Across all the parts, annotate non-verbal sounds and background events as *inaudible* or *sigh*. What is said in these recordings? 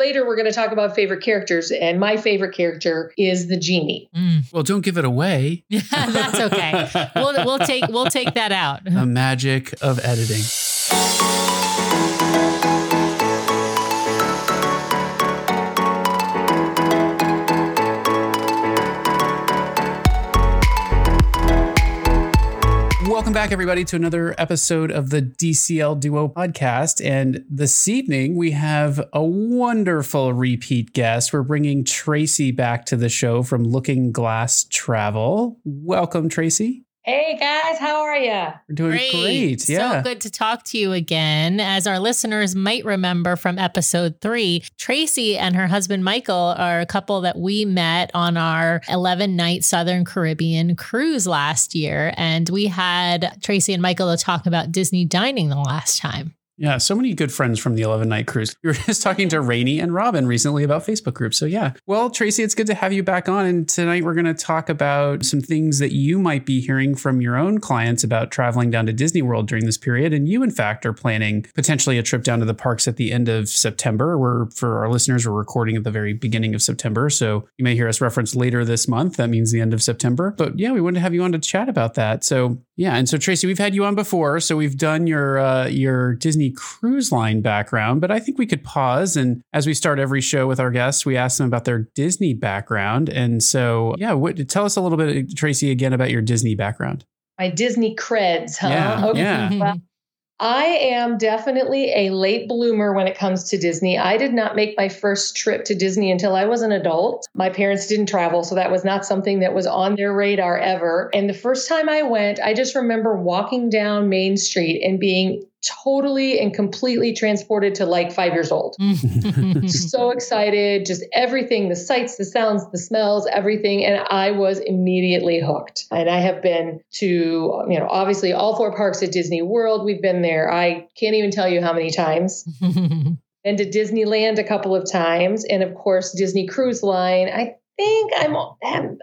later we're going to talk about favorite characters, and my favorite character is the genie. Mm. Well, don't give it away. *laughs* That's okay. We'll we'll take we'll take that out. *laughs* The magic of editing. Welcome back, everybody, to another episode of the DCL Duo podcast. And this evening, we have a wonderful repeat guest. We're bringing Tracy back to the show from Looking Glass Travel. Welcome, Tracy. Hey guys, how are you? We're doing great. Yeah. So good to talk to you again. As our listeners might remember from episode three, Tracy and her husband Michael are a couple that we met on our 11 night Southern Caribbean cruise last year. And we had Tracy and Michael to talk about Disney dining the last time. Yeah, so many good friends from the 11 night cruise. *laughs* We were just talking to Rainey and Robin recently about Facebook groups. So, yeah. Well, Tracy, it's good to have you back on. And tonight we're going to talk about some things that you might be hearing from your own clients about traveling down to Disney World during this period. And you, in fact, are planning potentially a trip down to the parks at the end of September. We're, for our listeners, we're recording at the very beginning of September. So, you may hear us reference later this month. That means the end of September. But yeah, we wanted to have you on to chat about that. So, yeah. And so, Tracy, we've had you on before. So, we've done your, uh, your Disney cruise line background, but I think we could pause. And as we start every show with our guests, we ask them about their Disney background. And so, yeah, what, tell us a little bit, Tracy, again about your Disney background. My Disney creds, huh? Yeah, Okay. yeah. Well, I am definitely a late bloomer when it comes to Disney. I did not make my first trip to Disney until I was an adult. My parents didn't travel, so that was not something that was on their radar ever. And the first time I went, I just remember walking down Main Street and being totally and completely transported to like five years old. *laughs* so excited, just everything the sights, the sounds, the smells, everything. And I was immediately hooked. And I have been to, you know, obviously all four parks at Disney World. We've been there. I can't even tell you how many times. *laughs* Been to Disneyland a couple of times. And of course, Disney Cruise Line. I think I'm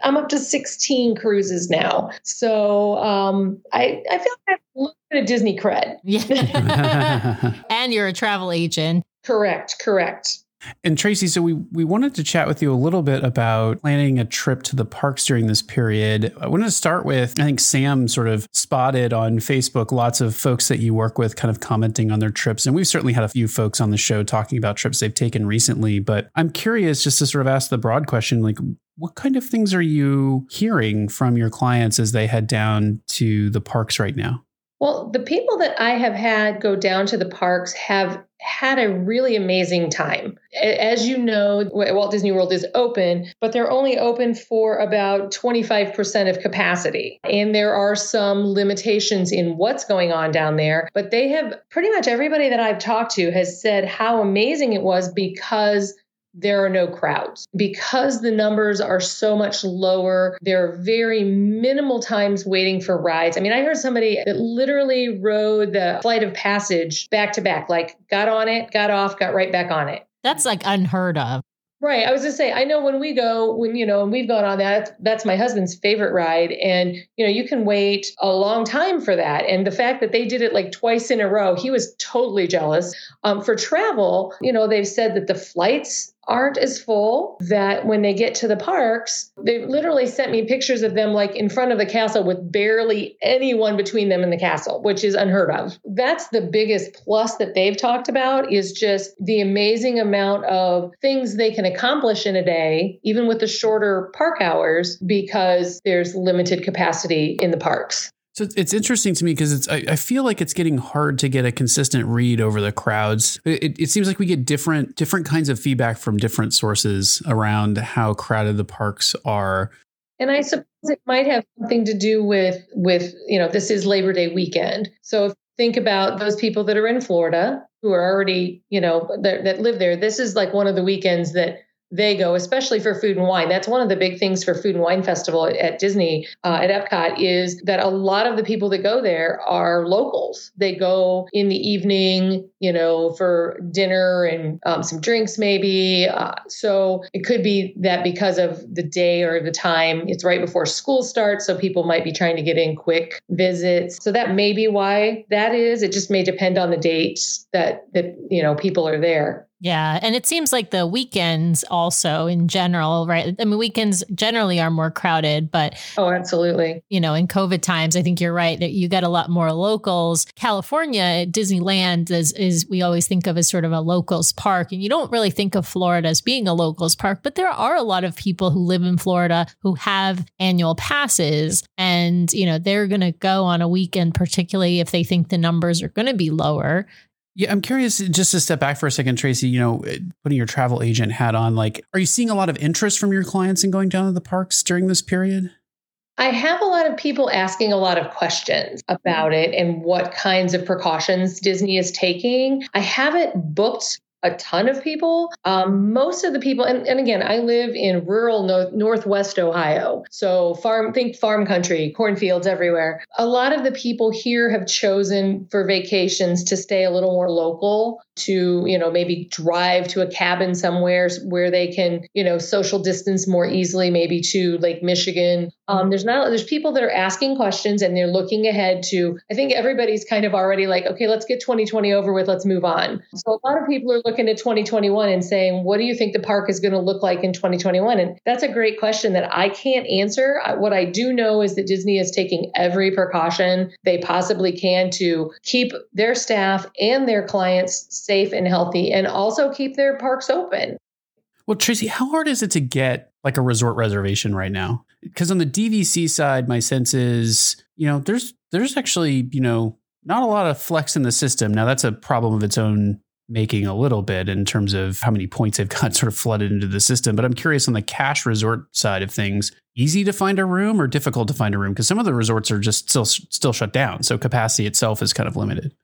I'm up to 16 cruises now. So um, I, I feel like I have a little bit of Disney cred. yeah. *laughs* *laughs* and you're a travel agent. Correct, correct. And Tracy, so we we wanted to chat with you a little bit about planning a trip to the parks during this period. I wanted to start with I think Sam sort of spotted on Facebook lots of folks that you work with kind of commenting on their trips. And we've certainly had a few folks on the show talking about trips they've taken recently. But I'm curious just to sort of ask the broad question like what kind of things are you hearing from your clients as they head down to the parks right now? Well, the people that I have had go down to the parks have had a really amazing time. As you know, Walt Disney World is open, but they're only open for about 25% of capacity. And there are some limitations in what's going on down there. But they have pretty much everybody that I've talked to has said how amazing it was because there are no crowds. Because the numbers are so much lower, there are very minimal times waiting for rides. I mean, I heard somebody that literally rode the flight of passage back to back, like got on it, got off, got right back on it. That's like unheard of. Right. I was just say, I know when we go, when, you know, and we've gone on that, that's my husband's favorite ride. And, you know, you can wait a long time for that. And the fact that they did it like twice in a row, he was totally jealous. Um, for travel, you know, they've said that the flights aren't as full that when they get to the parks they literally sent me pictures of them like in front of the castle with barely anyone between them and the castle which is unheard of. That's the biggest plus that they've talked about is just the amazing amount of things they can accomplish in a day even with the shorter park hours because there's limited capacity in the parks So it's interesting to me because it's I, I, feel like it's getting hard to get a consistent read over the crowds. It, it, seems like we get different different kinds of feedback from different sources around how crowded the parks are. And I suppose it might have something to do with with you know this is Labor Day weekend. So if think about those people that are in Florida who are already you know that live there. This is like one of the weekends that they go, especially for food and wine. That's one of the big things for Food and Wine Festival at Disney, uh, at Epcot, is that a lot of the people that go there are locals. They go in the evening, you know, for dinner and um, some drinks, maybe. Uh, so it could be that because of the day or the time, it's right before school starts. So people might be trying to get in quick visits. So that may be why that is. It just may depend on the dates that, that you know, people are there. Yeah. And it seems like the weekends also in general, right? I mean, weekends generally are more crowded, but. Oh, absolutely. You know, in COVID times, I think you're right that you get a lot more locals. California, Disneyland is, is, we always think of as sort of a locals park. And you don't really think of Florida as being a locals park, but there are a lot of people who live in Florida who have annual passes. And, you know, they're going to go on a weekend, particularly if they think the numbers are going to be lower. Yeah, I'm curious just to step back for a second, Tracy, you know, eh, putting your travel agent hat on, like, are you seeing a lot of interest from your clients in going down to the parks during this period? I have a lot of people asking a lot of questions about mm-hmm. it and what kinds of precautions Disney is taking. I haven't booked a ton of people. Um, most of the people, and, and again, I live in rural no- Northwest Ohio. So farm, think farm country, cornfields everywhere. A lot of the people here have chosen for vacations to stay a little more local to, you know, maybe drive to a cabin somewhere where they can, you know, social distance more easily, maybe to Lake Michigan. Um, there's not, there's people that are asking questions and they're looking ahead to, I think everybody's kind of already like, okay, let's get 2020 over with, let's move on. So a lot of people are looking at 2021 and saying, what do you think the park is going to look like in 2021? And that's a great question that I can't answer. What I do know is that Disney is taking every precaution they possibly can to keep their staff and their clients safe and healthy and also keep their parks open. Well, Tracy, how hard is it to get like a resort reservation right now? Because on the DVC side, my sense is, you know, there's there's actually, you know, not a lot of flex in the system. Now that's a problem of its own making a little bit in terms of how many points they've *laughs* got sort of flooded into the system. But I'm curious on the cash resort side of things, easy to find a room or difficult to find a room? Because some of the resorts are just still still shut down. So capacity itself is kind of limited.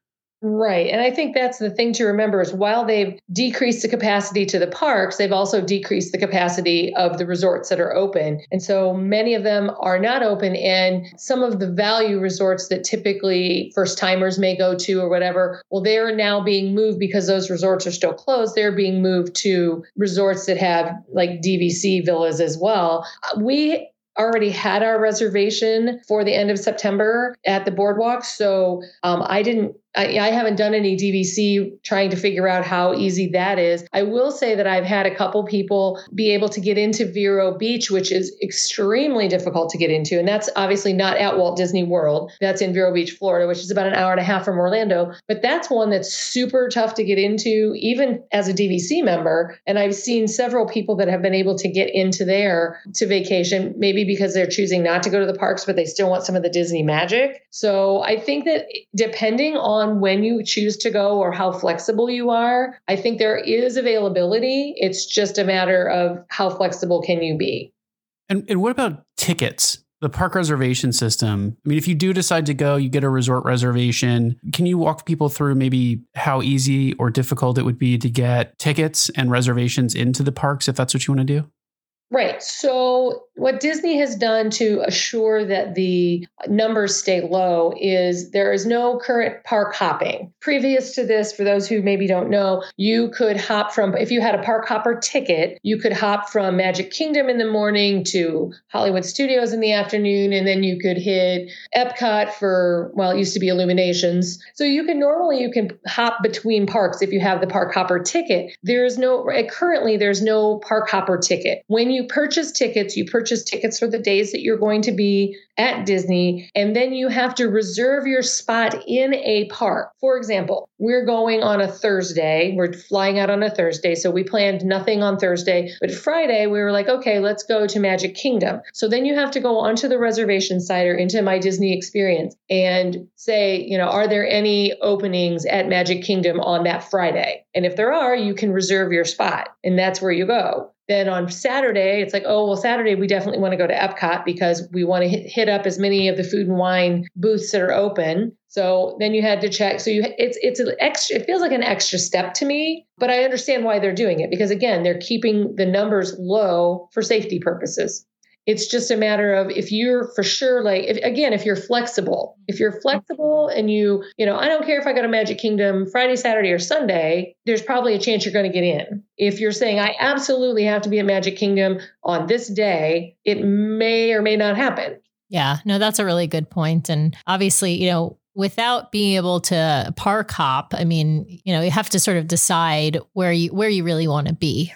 Right. And I think that's the thing to remember is while they've decreased the capacity to the parks, they've also decreased the capacity of the resorts that are open. And so many of them are not open. And some of the value resorts that typically first timers may go to or whatever, well, they're now being moved because those resorts are still closed. They're being moved to resorts that have like DVC villas as well. We already had our reservation for the end of September at the boardwalk. So um, I didn't I, I, haven't done any DVC trying to figure out how easy that is. I will say that I've had a couple people be able to get into Vero Beach, which is extremely difficult to get into. And that's obviously not at Walt Disney World. That's in Vero Beach, Florida, which is about an hour and a half from Orlando. But that's one that's super tough to get into, even as a DVC member. And I've seen several people that have been able to get into there to vacation, maybe because they're choosing not to go to the parks, but they still want some of the Disney magic. So I think that depending on on when you choose to go or how flexible you are. I think there is availability. It's just a matter of how flexible can you be. And, and what about tickets? The park reservation system. I mean, if you do decide to go, you get a resort reservation. Can you walk people through maybe how easy or difficult it would be to get tickets and reservations into the parks if that's what you want to do? Right. So, what Disney has done to assure that the numbers stay low is there is no current park hopping. Previous to this, for those who maybe don't know, you could hop from, if you had a park hopper ticket, you could hop from Magic Kingdom in the morning to Hollywood Studios in the afternoon, and then you could hit Epcot for, well, it used to be Illuminations. So, you can normally, you can hop between parks if you have the park hopper ticket. There's no, currently, there's no park hopper ticket. When you purchase tickets, you purchase tickets for the days that you're going to be at Disney, and then you have to reserve your spot in a park. For example, we're going on a Thursday. We're flying out on a Thursday, so we planned nothing on Thursday. But Friday, we were like, okay, let's go to Magic Kingdom. So then you have to go onto the reservation site or into My Disney Experience and say, you know, are there any openings at Magic Kingdom on that Friday? And if there are, you can reserve your spot, and that's where you go. Then on Saturday, it's like, oh, well, Saturday, we definitely want to go to Epcot because we want to hit, hit up as many of the food and wine booths that are open. So then you had to check. So you, it's, it's an extra, it feels like an extra step to me, but I understand why they're doing it because again, they're keeping the numbers low for safety purposes. It's just a matter of if you're for sure, like, if, again, if you're flexible, if you're flexible and you, you know, I don't care if I go to Magic Kingdom Friday, Saturday, or Sunday, there's probably a chance you're going to get in. If you're saying, I absolutely have to be at Magic Kingdom on this day, it may or may not happen. Yeah, no, that's a really good point. And obviously, you know, without being able to park hop, I mean, you know, you have to sort of decide where you where you really want to be.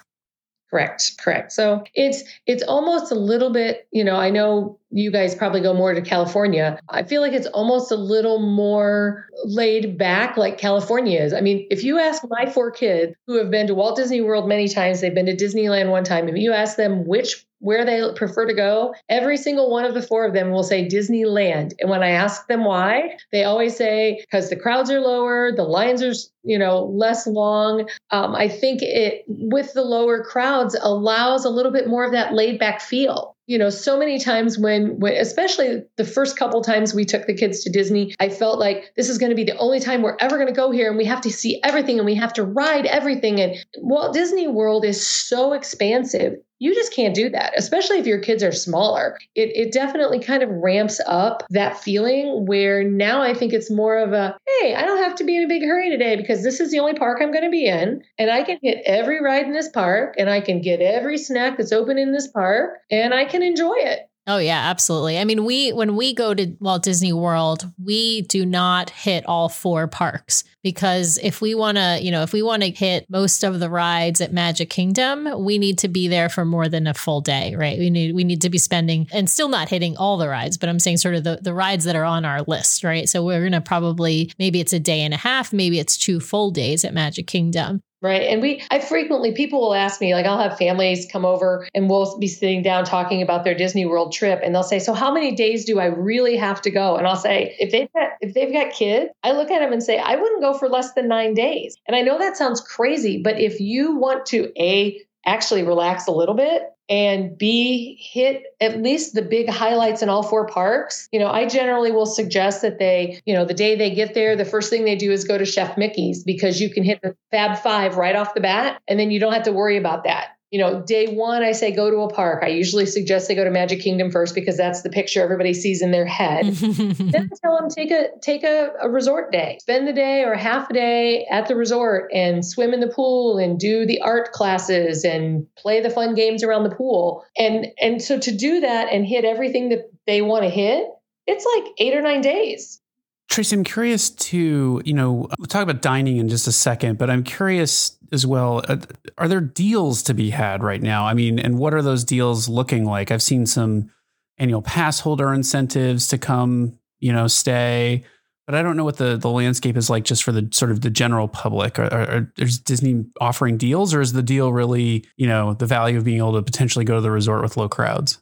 Correct, correct. So it's it's almost a little bit, you know, I know you guys probably go more to California. I feel like it's almost a little more laid back like California is. I mean, if you ask my four kids who have been to Walt Disney World many times, they've been to Disneyland one time, if you ask them which where they prefer to go, every single one of the four of them will say Disneyland. And when I ask them why, they always say because the crowds are lower, the lines are, you know, less long. Um, I think it with the lower crowds allows a little bit more of that laid back feel you know so many times when, when especially the first couple times we took the kids to disney i felt like this is going to be the only time we're ever going to go here and we have to see everything and we have to ride everything and walt disney world is so expansive you just can't do that, especially if your kids are smaller. It, it definitely kind of ramps up that feeling where now I think it's more of a, hey, I don't have to be in a big hurry today because this is the only park I'm going to be in. And I can hit every ride in this park and I can get every snack that's open in this park and I can enjoy it. Oh yeah, absolutely. I mean, we when we go to Walt Disney World, we do not hit all four parks because if we want to, you know, if we want to hit most of the rides at Magic Kingdom, we need to be there for more than a full day, right? We need we need to be spending and still not hitting all the rides, but I'm saying sort of the the rides that are on our list, right? So we're going to probably maybe it's a day and a half, maybe it's two full days at Magic Kingdom. Right. And we, I frequently, people will ask me, like, I'll have families come over and we'll be sitting down talking about their Disney World trip. And they'll say, So, how many days do I really have to go? And I'll say, If they've got, if they've got kids, I look at them and say, I wouldn't go for less than nine days. And I know that sounds crazy, but if you want to, A, actually relax a little bit and B, hit at least the big highlights in all four parks. You know, I generally will suggest that they, you know, the day they get there, the first thing they do is go to Chef Mickey's because you can hit the Fab Five right off the bat and then you don't have to worry about that you know, day one, I say go to a park. I usually suggest they go to Magic Kingdom first because that's the picture everybody sees in their head. *laughs* then I tell them take a take a, a resort day, spend the day or half a day at the resort and swim in the pool and do the art classes and play the fun games around the pool. And and so to do that and hit everything that they want to hit, it's like eight or nine days. Tracy, I'm curious to, you know, we'll talk about dining in just a second, but I'm curious as well. Uh, are there deals to be had right now? I mean, and what are those deals looking like? I've seen some annual pass holder incentives to come, you know, stay, but I don't know what the, the landscape is like just for the sort of the general public. Are, are, is Disney offering deals or is the deal really, you know, the value of being able to potentially go to the resort with low crowds?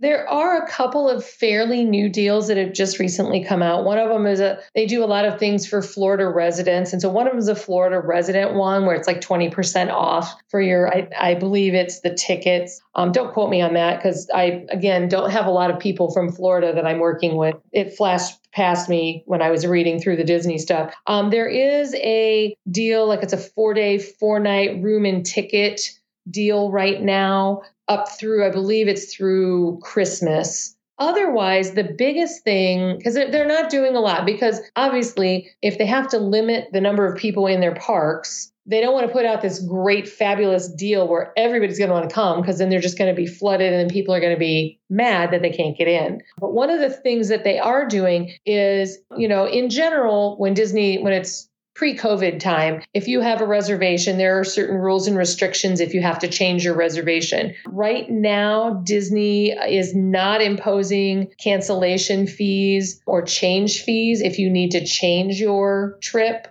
There are a couple of fairly new deals that have just recently come out. One of them is a they do a lot of things for Florida residents, and so one of them is a Florida resident one where it's like twenty percent off for your. I, I believe it's the tickets. Um, don't quote me on that because I again don't have a lot of people from Florida that I'm working with. It flashed past me when I was reading through the Disney stuff. Um, there is a deal like it's a four day, four night room and ticket deal right now up through, I believe it's through Christmas. Otherwise, the biggest thing, because they're not doing a lot, because obviously, if they have to limit the number of people in their parks, they don't want to put out this great, fabulous deal where everybody's going to want to come because then they're just going to be flooded and people are going to be mad that they can't get in. But one of the things that they are doing is, you know, in general, when Disney, when it's pre COVID time, if you have a reservation, there are certain rules and restrictions if you have to change your reservation. Right now, Disney is not imposing cancellation fees or change fees if you need to change your trip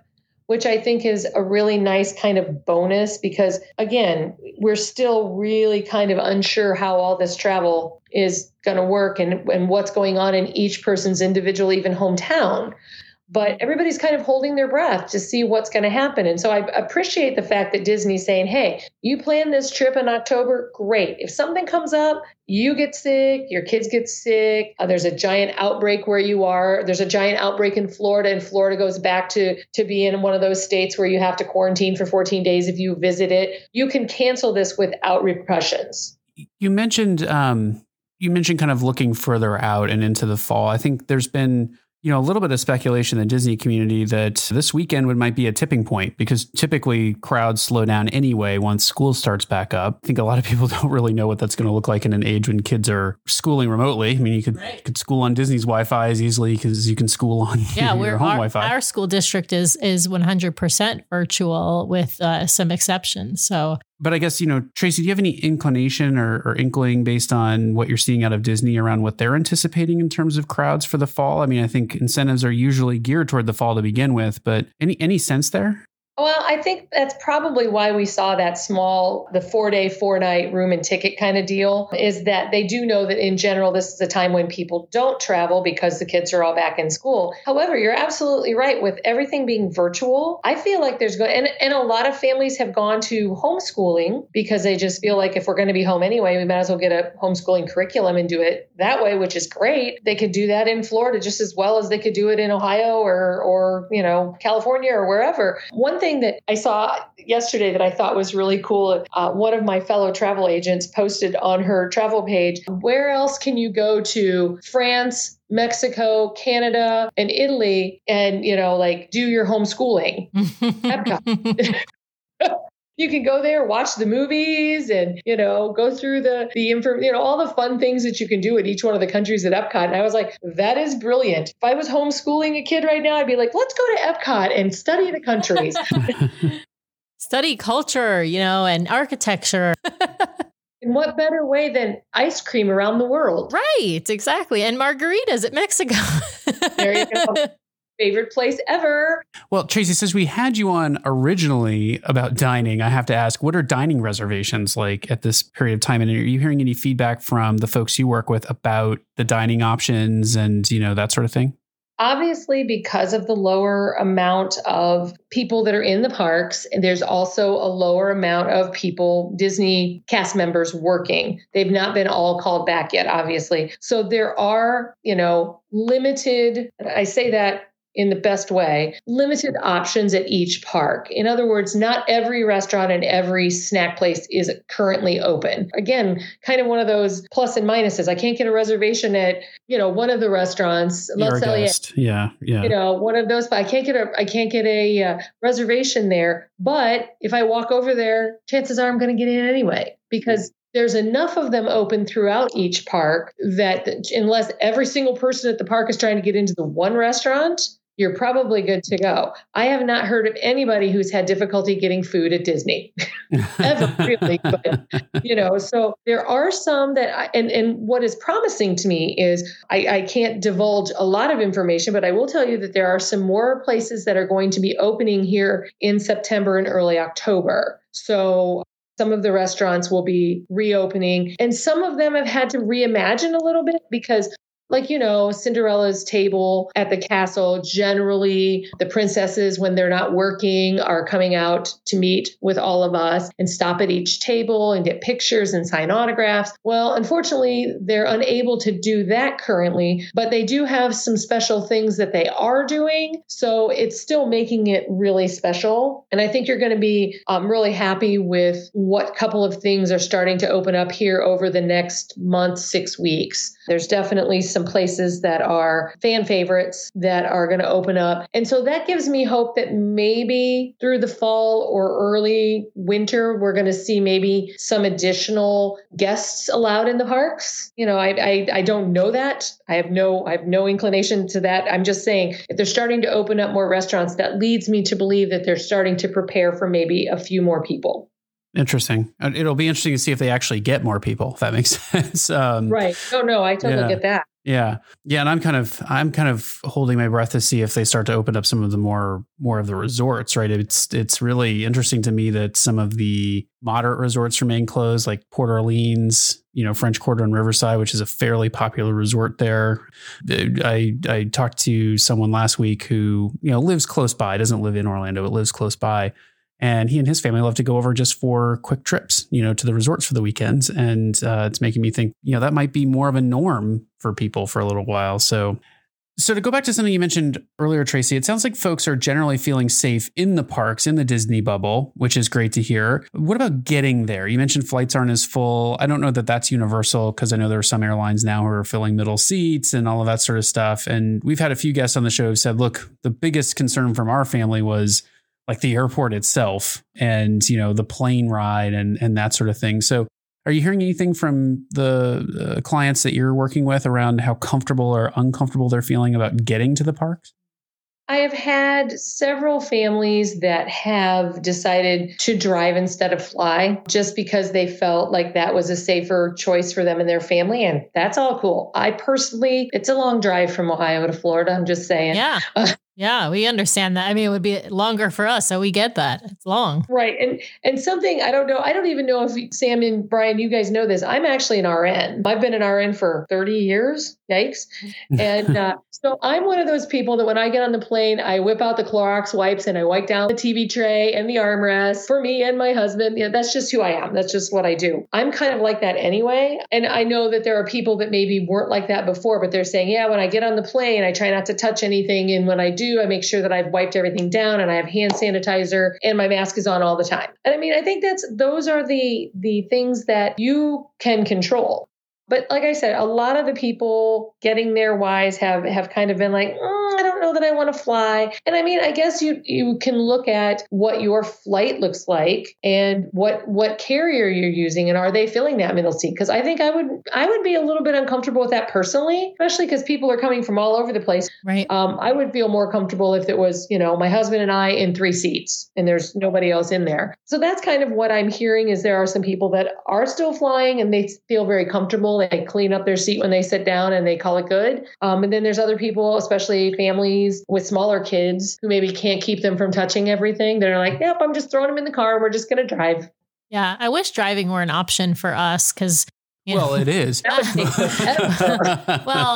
which I think is a really nice kind of bonus because, again, we're still really kind of unsure how all this travel is going to work and, and what's going on in each person's individual, even hometown but everybody's kind of holding their breath to see what's going to happen. And so I appreciate the fact that Disney's saying, hey, you plan this trip in October, great. If something comes up, you get sick, your kids get sick, uh, there's a giant outbreak where you are, there's a giant outbreak in Florida, and Florida goes back to, to being one of those states where you have to quarantine for 14 days if you visit it, you can cancel this without repercussions. You mentioned, um, you mentioned kind of looking further out and into the fall. I think there's been you know, a little bit of speculation in the Disney community that this weekend would might be a tipping point because typically crowds slow down anyway once school starts back up. I think a lot of people *laughs* don't really know what that's going to look like in an age when kids are schooling remotely. I mean, you could right. could school on Disney's Wi-Fi as easily because you can school on yeah, *laughs* your home our, Wi-Fi. Our school district is is 100% virtual with uh, some exceptions. So but I guess, you know, Tracy, do you have any inclination or, or, inkling based on what you're seeing out of Disney around what they're anticipating in terms of crowds for the fall? I mean, I think incentives are usually geared toward the fall to begin with, but any any sense there? Well, I think that's probably why we saw that small, the four day, four night room and ticket kind of deal is that they do know that in general, this is a time when people don't travel because the kids are all back in school. However, you're absolutely right. With everything being virtual, I feel like there's going, and, and a lot of families have gone to homeschooling because they just feel like if we're going to be home anyway, we might as well get a homeschooling curriculum and do it that way, which is great. They could do that in Florida just as well as they could do it in Ohio or, or, you know, California or wherever. One thing thing that I saw yesterday that I thought was really cool. Uh, one of my fellow travel agents posted on her travel page, Where else can you go to France, Mexico, Canada, and Italy and, you know, like do your homeschooling? *laughs* *laughs* you can go there, watch the movies, and you know, go through the the info, you know, all the fun things that you can do at each one of the countries at Epcot. And I was like, that is brilliant. If I was homeschooling a kid right now, I'd be like, let's go to Epcot and study the countries. *laughs* *laughs* study culture, you know, and architecture. *laughs* And what better way than ice cream around the world? Right, exactly. And margaritas at Mexico. there you go favorite place ever. Well, Tracy, says we had you on originally about dining, I have to ask, what are dining reservations like at this period of time? And are you hearing any feedback from the folks you work with about the dining options and, you know, that sort of thing? Obviously, because of the lower amount of people that are in the parks, there's also a lower amount of people, Disney cast members working. They've not been all called back yet, obviously. So there are, you know, limited, I say that in the best way, limited options at each park. In other words, not every restaurant and every snack place is currently open. Again, kind of one of those plus and minuses. I can't get a reservation at, you know, one of the restaurants. Let's you, yeah, yeah. You know, one of those, but I can't get a, I can't get a uh, reservation there. But if I walk over there, chances are I'm going to get in anyway because there's enough of them open throughout each park that unless every single person at the park is trying to get into the one restaurant, you're probably good to go. I have not heard of anybody who's had difficulty getting food at Disney *laughs* ever, really. But, you know, so there are some that, I, and, and what is promising to me is I, I can't divulge a lot of information, but I will tell you that there are some more places that are going to be opening here in September and early October. So some of the restaurants will be reopening, and some of them have had to reimagine a little bit because like you know cinderella's table at the castle generally the princesses when they're not working are coming out to meet with all of us and stop at each table and get pictures and sign autographs. Well unfortunately they're unable to do that currently but they do have some special things that they are doing. So it's still making it really special. And i think you're going to be um, really happy with what couple of things are starting to open up here over the next month six weeks. There's definitely some places that are fan favorites that are going to open up. And so that gives me hope that maybe through the fall or early winter, we're going to see maybe some additional guests allowed in the parks. You know, I, I, I don't know that. I have no I have no inclination to that. I'm just saying if they're starting to open up more restaurants, that leads me to believe that they're starting to prepare for maybe a few more people. Interesting. It'll be interesting to see if they actually get more people. If that makes *laughs* sense. Um, right. Oh no, I totally yeah. get that. Yeah, yeah, and I'm kind of I'm kind of holding my breath to see if they start to open up some of the more more of the resorts. Right. It's it's really interesting to me that some of the moderate resorts remain closed, like Port Orleans, you know, French Quarter and Riverside, which is a fairly popular resort there. I I talked to someone last week who you know lives close by, doesn't live in Orlando, but lives close by and he and his family love to go over just for quick trips, you know, to the resorts for the weekends. And uh, it's making me think, you know, that might be more of a norm for people for a little while. So So to go back to something you mentioned earlier, Tracy, it sounds like folks are generally feeling safe in the parks, in the Disney bubble, which is great to hear. What about getting there? You mentioned flights aren't as full. I don't know that that's universal because I know there are some airlines now who are filling middle seats and all of that sort of stuff. And we've had a few guests on the show who said, look, the biggest concern from our family was like the airport itself and you know the plane ride and and that sort of thing. So are you hearing anything from the uh, clients that you're working with around how comfortable or uncomfortable they're feeling about getting to the parks? I have had several families that have decided to drive instead of fly just because they felt like that was a safer choice for them and their family. And that's all cool. I personally, it's a long drive from Ohio to Florida. I'm just saying. Yeah. *laughs* Yeah, we understand that. I mean, it would be longer for us, so we get that. It's long. Right. And and something I don't know, I don't even know if Sam and Brian, you guys know this. I'm actually an RN. I've been an RN for 30 years. Yikes. *laughs* And uh, so I'm one of those people that when I get on the plane, I whip out the Clorox wipes and I wipe down the TV tray and the armrest for me and my husband. Yeah, that's just who I am. That's just what I do. I'm kind of like that anyway. And I know that there are people that maybe weren't like that before, but they're saying, yeah, when I get on the plane, I try not to touch anything. And when I do, I make sure that I've wiped everything down and I have hand sanitizer and my mask is on all the time. And I mean, I think that's those are the the things that you can control. But like I said, a lot of the people getting there wise have have kind of been like, don't know that I want to fly. And I mean, I guess you you can look at what your flight looks like and what what carrier you're using and are they filling that middle seat? Because I think I would I would be a little bit uncomfortable with that personally, especially because people are coming from all over the place. Right. Um, I would feel more comfortable if it was you know my husband and I in three seats and there's nobody else in there. So that's kind of what I'm hearing is there are some people that are still flying and they feel very comfortable they clean up their seat when they sit down and they call it good. Um, and then there's other people, especially families with smaller kids who maybe can't keep them from touching everything. They're like, yep, I'm just throwing them in the car. We're just going to drive. Yeah, I wish driving were an option for us because you well, it is. *laughs* *laughs* well,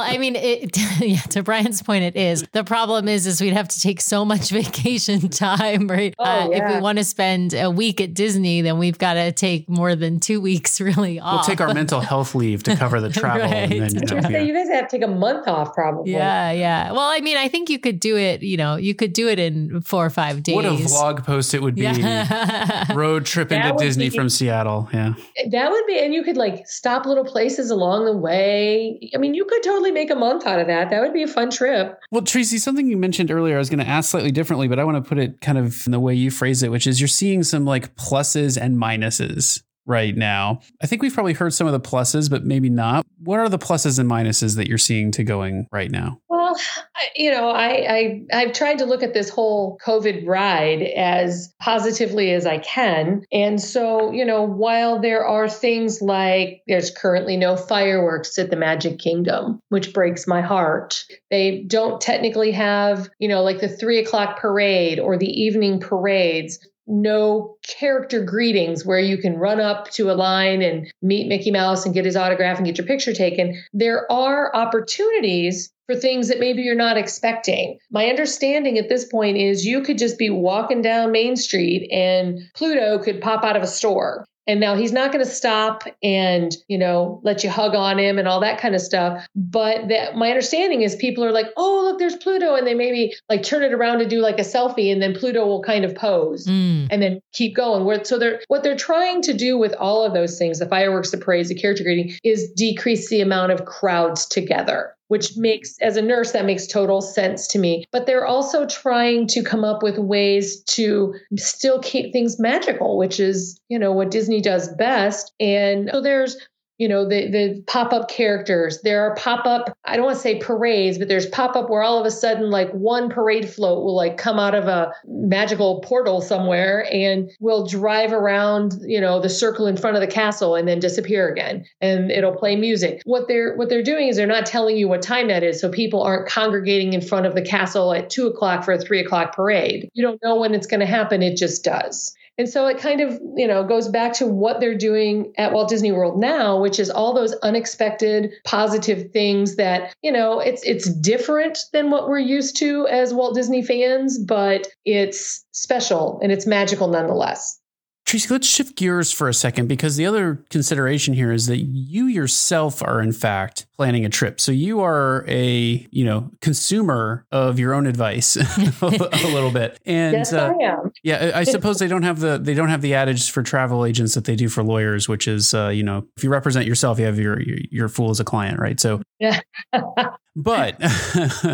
I mean, it, *laughs* yeah, to Brian's point, it is. The problem is, is we'd have to take so much vacation time, right? Oh, uh, yeah. If we want to spend a week at Disney, then we've got to take more than two weeks really off. We'll take our mental health leave to cover the travel. right. and then, you, know, yeah. you guys have to take a month off, probably. Yeah, yeah. Well, I mean, I think you could do it. You know, you could do it in four or five days. What a vlog post it would be! Yeah. Road trip into Disney be, from Seattle. Yeah, that would be, and you could like stop little places along along the way. I mean, you could totally make a month out of that. That would be a fun trip. Well, Tracy, something you mentioned earlier, I was going to ask slightly differently, but I want to put it kind of in the way you phrase it, which is you're seeing some like pluses and minuses right now. I think we've probably heard some of the pluses, but maybe not. What are the pluses and minuses that you're seeing to going right now? Well, you know, I, I I've tried to look at this whole COVID ride as positively as I can. And so, you know, while there are things like there's currently no fireworks at the Magic Kingdom, which breaks my heart. They don't technically have, you know, like the three o'clock parade or the evening parades no character greetings where you can run up to a line and meet Mickey Mouse and get his autograph and get your picture taken. There are opportunities for things that maybe you're not expecting. My understanding at this point is you could just be walking down Main Street and Pluto could pop out of a store. And now he's not going to stop and, you know, let you hug on him and all that kind of stuff. But that my understanding is people are like, oh, look, there's Pluto. And they maybe like turn it around to do like a selfie and then Pluto will kind of pose mm. and then keep going. So they're what they're trying to do with all of those things, the fireworks, the parades, the character greeting, is decrease the amount of crowds together which makes, as a nurse, that makes total sense to me. But they're also trying to come up with ways to still keep things magical, which is, you know, what Disney does best. And so there's you know the the pop-up characters. There are pop-up i don't want to say parades but there's pop-up where all of a sudden like one parade float will like come out of a magical portal somewhere and will drive around you know the circle in front of the castle and then disappear again and it'll play music. What they're what they're doing is they're not telling you what time that is so people aren't congregating in front of the castle at two o'clock for a three o'clock parade. You don't know when it's going to happen it just does and so it kind of, you know, goes back to what they're doing at Walt Disney World now, which is all those unexpected positive things that, you know, it's it's different than what we're used to as Walt Disney fans, but it's special and it's magical nonetheless. Tracy, let's shift gears for a second because the other consideration here is that you yourself are in fact planning a trip. So you are a, you know, consumer of your own advice *laughs* a little bit. And yes, uh, I am. yeah, I suppose they don't have the they don't have the adage for travel agents that they do for lawyers, which is uh, you know, if you represent yourself, you have your your, your fool as a client, right? So yeah. *laughs* but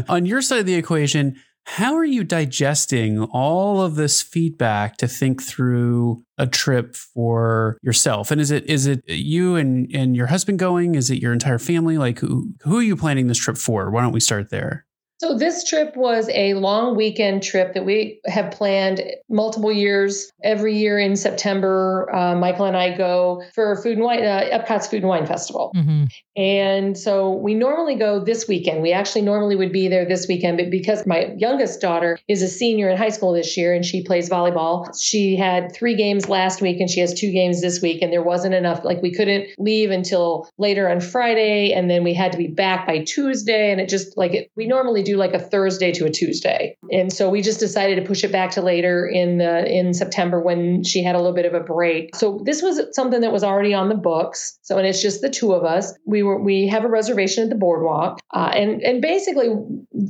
*laughs* on your side of the equation, how are you digesting all of this feedback to think through a trip for yourself? And is it is it you and and your husband going? Is it your entire family? Like who who are you planning this trip for? Why don't we start there? So, this trip was a long weekend trip that we have planned multiple years. Every year in September, uh, Michael and I go for Food and Wine, uh, Epcot's Food and Wine Festival. Mm-hmm. And so we normally go this weekend. We actually normally would be there this weekend, but because my youngest daughter is a senior in high school this year and she plays volleyball, she had three games last week and she has two games this week. And there wasn't enough, like, we couldn't leave until later on Friday. And then we had to be back by Tuesday. And it just like it, we normally do like a Thursday to a Tuesday. And so we just decided to push it back to later in the in September when she had a little bit of a break. So this was something that was already on the books. So and it's just the two of us. We were we have a reservation at the boardwalk. Uh, and and basically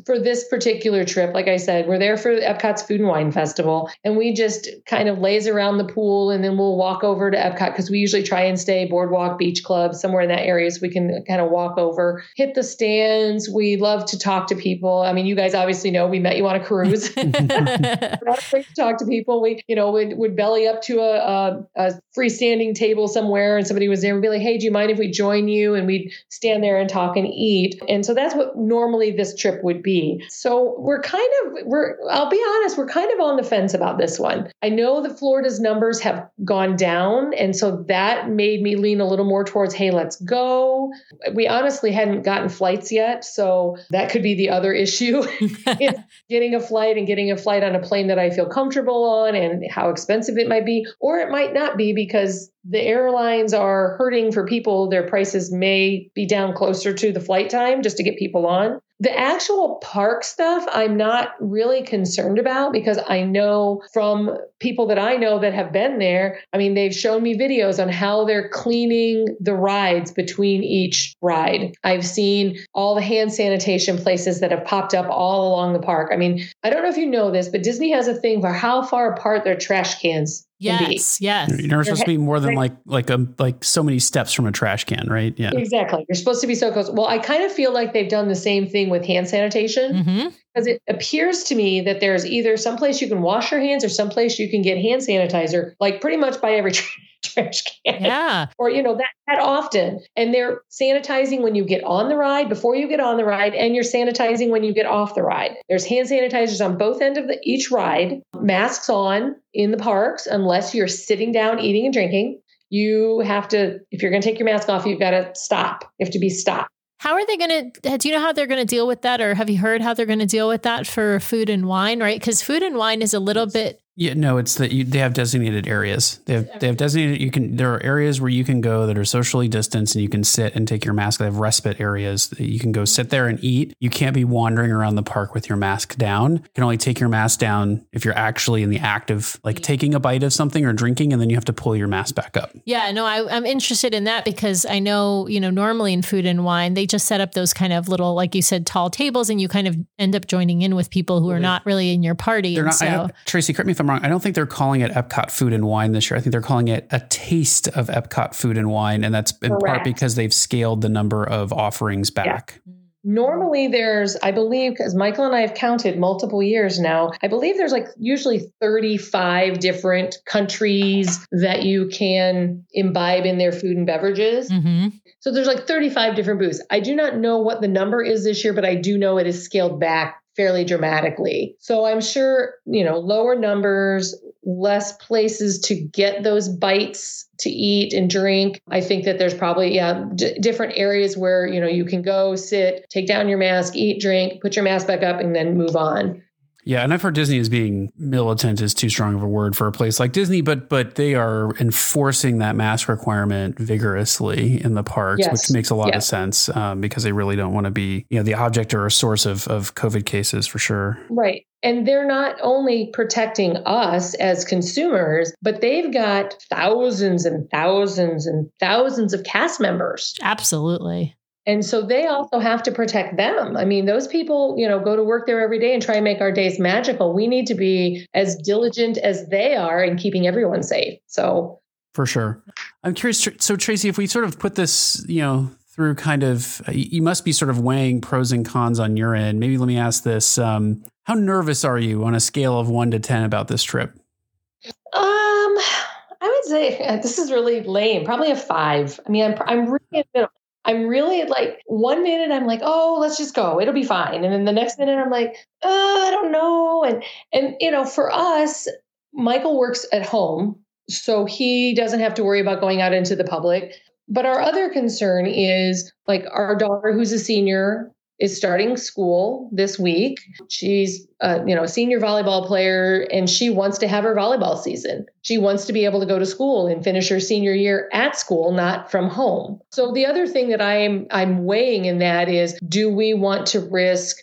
for this particular trip, like I said, we're there for Epcot's Food and Wine Festival and we just kind of laze around the pool and then we'll walk over to Epcot because we usually try and stay boardwalk beach club somewhere in that area so we can kind of walk over, hit the stands. We love to talk to people. I mean, you guys obviously know we met you on a cruise. *laughs* *laughs* talk to people. We, you know, would, would belly up to a, a, a, freestanding table somewhere and somebody was there and be like, hey, do you mind if we join you? And we'd stand there and talk and eat. And so that's what normally this trip would be. So we're kind of, we're, I'll be honest, we're kind of on the fence about this one. I know that Florida's numbers have gone down. And so that made me lean a little more towards, hey, let's go. We honestly hadn't gotten flights yet. So that could be the other issue *laughs* getting a flight and getting a flight on a plane that I feel comfortable on and how expensive it might be, or it might not be because the airlines are hurting for people. Their prices may be down closer to the flight time just to get people on. The actual park stuff, I'm not really concerned about because I know from people that I know that have been there. I mean, they've shown me videos on how they're cleaning the rides between each ride. I've seen all the hand sanitation places that have popped up all along the park. I mean, I don't know if you know this, but Disney has a thing for how far apart their trash cans Yes, yes. You're never supposed to be more than like like a like so many steps from a trash can, right? Yeah. Exactly. You're supposed to be so close. Well, I kind of feel like they've done the same thing with hand sanitation. Mm-hmm because it appears to me that there's either someplace you can wash your hands or someplace you can get hand sanitizer, like pretty much by every *laughs* *laughs* trash can. Yeah. Or, you know, that, that often. And they're sanitizing when you get on the ride, before you get on the ride, and you're sanitizing when you get off the ride. There's hand sanitizers on both ends of the, each ride, masks on in the parks, unless you're sitting down eating and drinking. You have to, if you're going to take your mask off, you've got to stop. You have to be stopped. How are they going to? Do you know how they're going to deal with that, or have you heard how they're going to deal with that for food and wine? Right, because food and wine is a little bit yeah, no, it's that you, they have designated areas. They have they have designated. You can there are areas where you can go that are socially distanced and you can sit and take your mask. They have respite areas. That you can go sit there and eat. You can't be wandering around the park with your mask down. You can only take your mask down if you're actually in the act of like taking a bite of something or drinking, and then you have to pull your mask back up. Yeah, no, I, I'm interested in that because I know you know normally in food and wine they just set up those kind of little like you said tall tables, and you kind of end up joining in with people who are not really in your party. They're not. So, Tracy, correct me if I'm wrong. I don't think they're calling it Epcot Food and Wine this year. I think they're calling it a taste of Epcot Food and Wine, and that's in Correct. part because they've scaled the number of offerings back. Yeah. Normally, there's, I believe, because Michael and I have counted multiple years now, I believe there's like usually 35 different countries that you can imbibe in their food and beverages. Mm-hmm. So there's like 35 different booths. I do not know what the number is this year, but I do know it is scaled back fairly dramatically. So I'm sure, you know, lower numbers, less places to get those bites to eat and drink. I think that there's probably yeah d- different areas where, you know, you can go sit, take down your mask, eat, drink, put your mask back up and then move on. Yeah, and I've heard Disney as being militant is too strong of a word for a place like Disney, but but they are enforcing that mask requirement vigorously in the parks, Yes. which makes a lot of sense um, because they really don't want to be you know the object or a source of of COVID cases for sure. Right. And they're not only protecting us as consumers, but they've got thousands and thousands and thousands of cast members. Absolutely. And so they also have to protect them. I mean, those people, you know, go to work there every day and try and make our days magical. We need to be as diligent as they are in keeping everyone safe. So, For sure. I'm curious. So, Tracy, if we sort of put this, you know, through kind of, uh, you must be sort of weighing pros and cons on your end. Maybe let me ask this. Um, how nervous are you on a scale of one to 10 about this trip? um, I would say *laughs* this is really lame. Probably a five. I mean, I'm, I'm really, in the middle. I'm really like one minute I'm like, oh, let's just go. It'll be fine. And then the next minute I'm like, oh, I don't know. And and you know, for us, Michael works at home, so he doesn't have to worry about going out into the public. But our other concern is like our daughter, who's a senior, is starting school this week. She's, uh, you know, a senior volleyball player, and she wants to have her volleyball season. She wants to be able to go to school and finish her senior year at school, not from home. So the other thing that I'm I'm weighing in that is, do we want to risk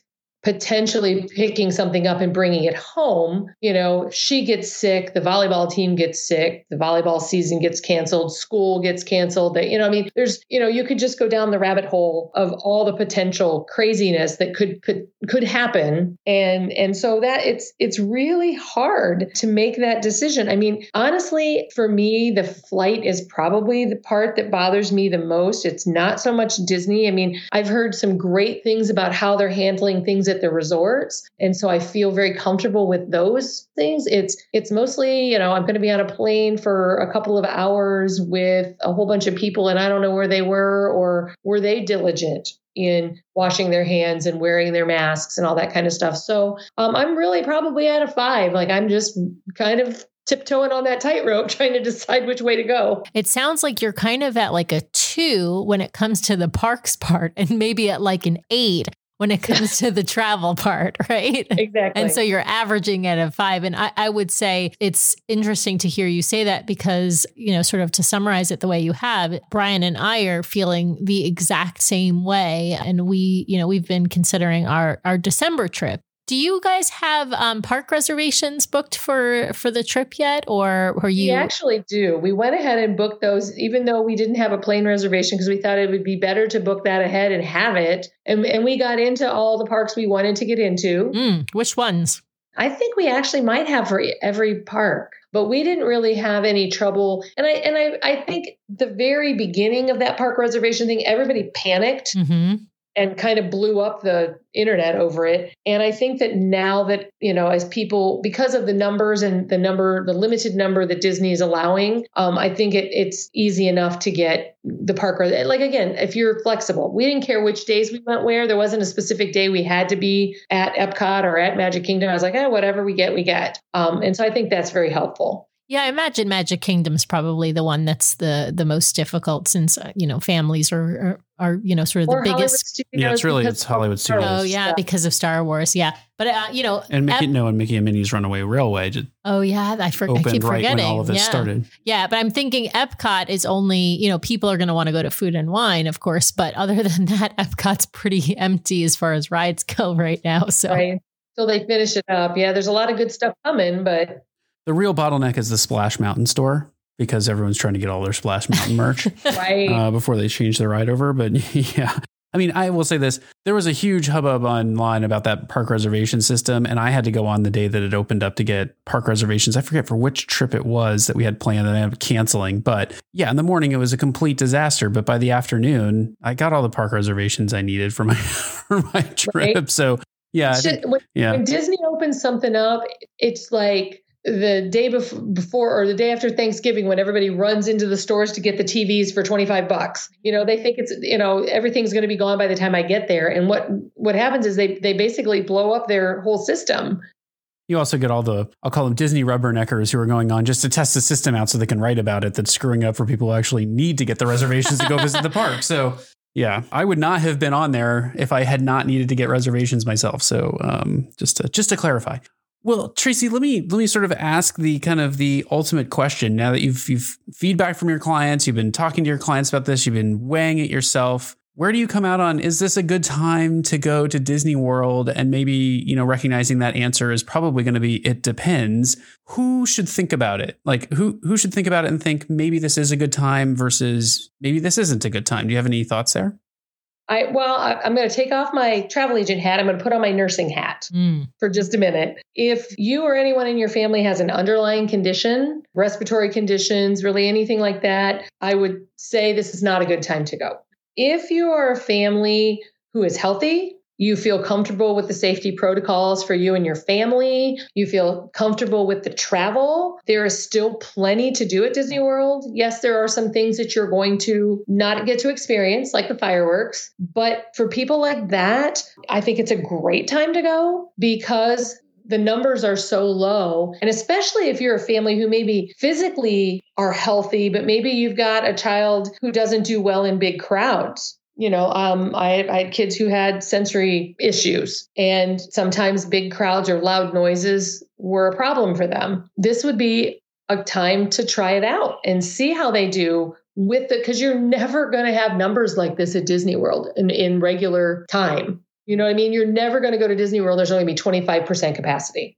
potentially picking something up and bringing it home. You know, she gets sick, the volleyball team gets sick, the volleyball season gets canceled, school gets canceled. That you know, I mean, there's you know, you could just go down the rabbit hole of all the potential craziness that could could could happen, and and so that it's it's really hard to make that decision. I mean, honestly, for me, the flight is probably the part that bothers me the most. It's not so much Disney. I mean, I've heard some great things about how they're handling things at the resorts, and so I feel very comfortable with those things. It's it's mostly, you know, I'm going to be on a plane for a couple of hours with a whole bunch of people, and I don't know where they were or were they diligent in washing their hands and wearing their masks and all that kind of stuff. So um, I'm really probably at a five. Like I'm just kind of tiptoeing on that tightrope, *laughs* trying to decide which way to go. It sounds like you're kind of at like a two when it comes to the parks part, *laughs* and maybe at like an eight when it *laughs* comes to the travel part, *laughs* right? Exactly. And so you're averaging at a five. And I, I would say it's interesting to hear you say that because, you know, sort of to summarize it the way you have, Brian and I are feeling the exact same way. And we, you know, we've been considering our our December trip. Do you guys have um, park reservations booked for for the trip yet, or are you? We actually do. We went ahead and booked those, even though we didn't have a plane reservation, because we thought it would be better to book that ahead and have it. And, and we got into all the parks we wanted to get into. Mm, which ones? I think we actually might have for every park, but we didn't really have any trouble. And I and I, I think the very beginning of that park reservation thing, everybody panicked hmm and kind of blew up the internet over it. And I think that now that, you know, as people, because of the numbers and the number, the limited number that Disney is allowing, um, I think it, it's easy enough to get the park. Like, again, if you're flexible, we didn't care which days we went where. There wasn't a specific day we had to be at Epcot or at Magic Kingdom. I was like, eh, whatever we get, we get. Um, and so I think that's very helpful. Yeah, I imagine Magic Kingdom's probably the one that's the the most difficult since uh, you know families are are, are you know sort of Or the Hollywood biggest. Studios Yeah, it's really it's Hollywood Star Studios. Oh Wars yeah, because of Star Wars. Yeah, but uh, you know, And Mickey, Ep- no, and Mickey and Minnie's Runaway Railway just oh yeah, I, for, I opened keep right forgetting. when all of this yeah. started. Yeah, but I'm thinking Epcot is only, you know, people are going to want to go to food and wine, of course. But other *laughs* than that, Epcot's pretty empty as far as rides go right now. So, right? So they finish it up. Yeah, there's a lot of good stuff coming, but The real bottleneck is the Splash Mountain store because everyone's trying to get all their Splash Mountain *laughs* merch right. uh, before they change the ride over. But *laughs* yeah, I mean, I will say this: there was a huge hubbub online about that park reservation system, and I had to go on the day that it opened up to get park reservations. I forget for which trip it was that we had planned and I ended up canceling. But yeah, in the morning it was a complete disaster. But by the afternoon, I got all the park reservations I needed for my *laughs* for my trip. Right. So yeah, think- when, yeah. when Disney opens something up, it's like the day bef- before or the day after Thanksgiving when everybody runs into the stores to get the TVs for 25 bucks. You know, they think it's you know everything's going to be gone by the time I get there and what what happens is they they basically blow up their whole system. You also get all the, I'll call them Disney rubberneckers who are going on just to test the system out so they can write about it that's screwing up for people who actually need to get the reservations to go visit the park. So, yeah, I would not have been on there if I had not needed to get reservations myself. So, um, just to, just to clarify. Well, Tracy, let me let me sort of ask the kind of the ultimate question. Now that you've you've feedback from your clients, you've been talking to your clients about this, you've been weighing it yourself. Where do you come out on is this a good time to go to Disney World and maybe, you know, recognizing that answer is probably going to be it depends. Who should think about it? Like who who should think about it and think maybe this is a good time versus maybe this isn't a good time? Do you have any thoughts there? I well, I, am going to take off my travel agent hat. I'm going to put on my nursing hat mm. for just a minute. If you or anyone in your family has an underlying condition, respiratory conditions, really anything like that, I would say this is not a good time to go. If you are a family who is healthy, you feel comfortable with the safety protocols for you and your family, you feel comfortable with the travel, there is still plenty to do at Disney World. Yes, there are some things that you're going to not get to experience, like the fireworks. But for people like that, I think it's a great time to go because the numbers are so low. And especially if you're a family who maybe physically are healthy, but maybe you've got a child who doesn't do well in big crowds you know um, I, I, had kids who had sensory issues and sometimes big crowds or loud noises were a problem for them. This would be a time to try it out and see how they do with it because you're never going to have numbers like this at disney world in, in regular time. You know what i mean? You're never going to go to disney world there's only be 25% capacity.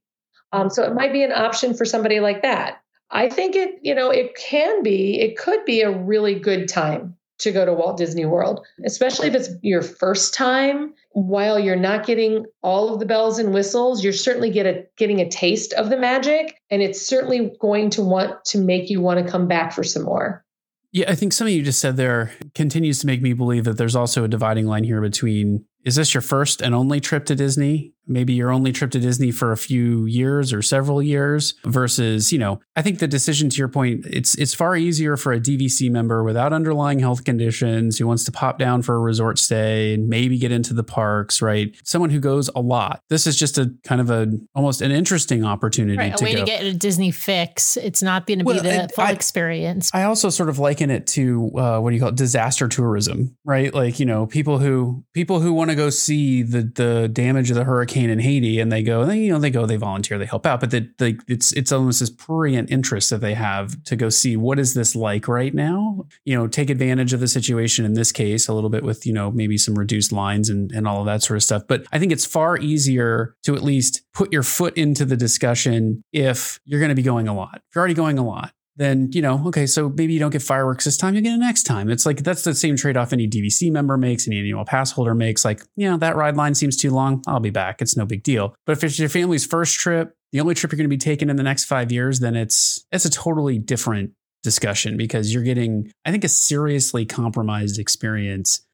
Um, so it might be an option for somebody like that. I think it you know it can be it could be a really good time to go to Walt Disney World, especially if it's your first time. While you're not getting all of the bells and whistles, you're certainly get a, getting a taste of the magic, and it's certainly going to want to make you want to come back for some more. Yeah, I think something you just said there continues to make me believe that there's also a dividing line here between is this your first and only trip to Disney? Maybe your only trip to Disney for a few years or several years versus, you know, I think the decision to your point, it's it's far easier for a DVC member without underlying health conditions who wants to pop down for a resort stay and maybe get into the parks, right? Someone who goes a lot. This is just a kind of a almost an interesting opportunity right, to a way go. to get a Disney fix. It's not going to well, be the full I, experience. I also sort of liken it to uh, what do you call it? Disaster tourism, right? Like, you know, people who people who want to go see the the damage of the hurricane in Haiti, and they go, they, you know, they go, they volunteer, they help out, but the, the, it's it's almost this prurient interest that they have to go see what is this like right now. You know, take advantage of the situation in this case a little bit with you know maybe some reduced lines and and all of that sort of stuff. But I think it's far easier to at least put your foot into the discussion if you're going to be going a lot. If you're already going a lot, then you know, okay, so maybe you don't get fireworks this time, you get it next time. It's like that's the same trade-off any DVC member makes, any annual pass holder makes. Like, you know, that ride line seems too long. I'll be back. It's no big deal. But if it's your family's first trip, the only trip you're going to be taking in the next five years, then it's it's a totally different discussion because you're getting, I think, a seriously compromised experience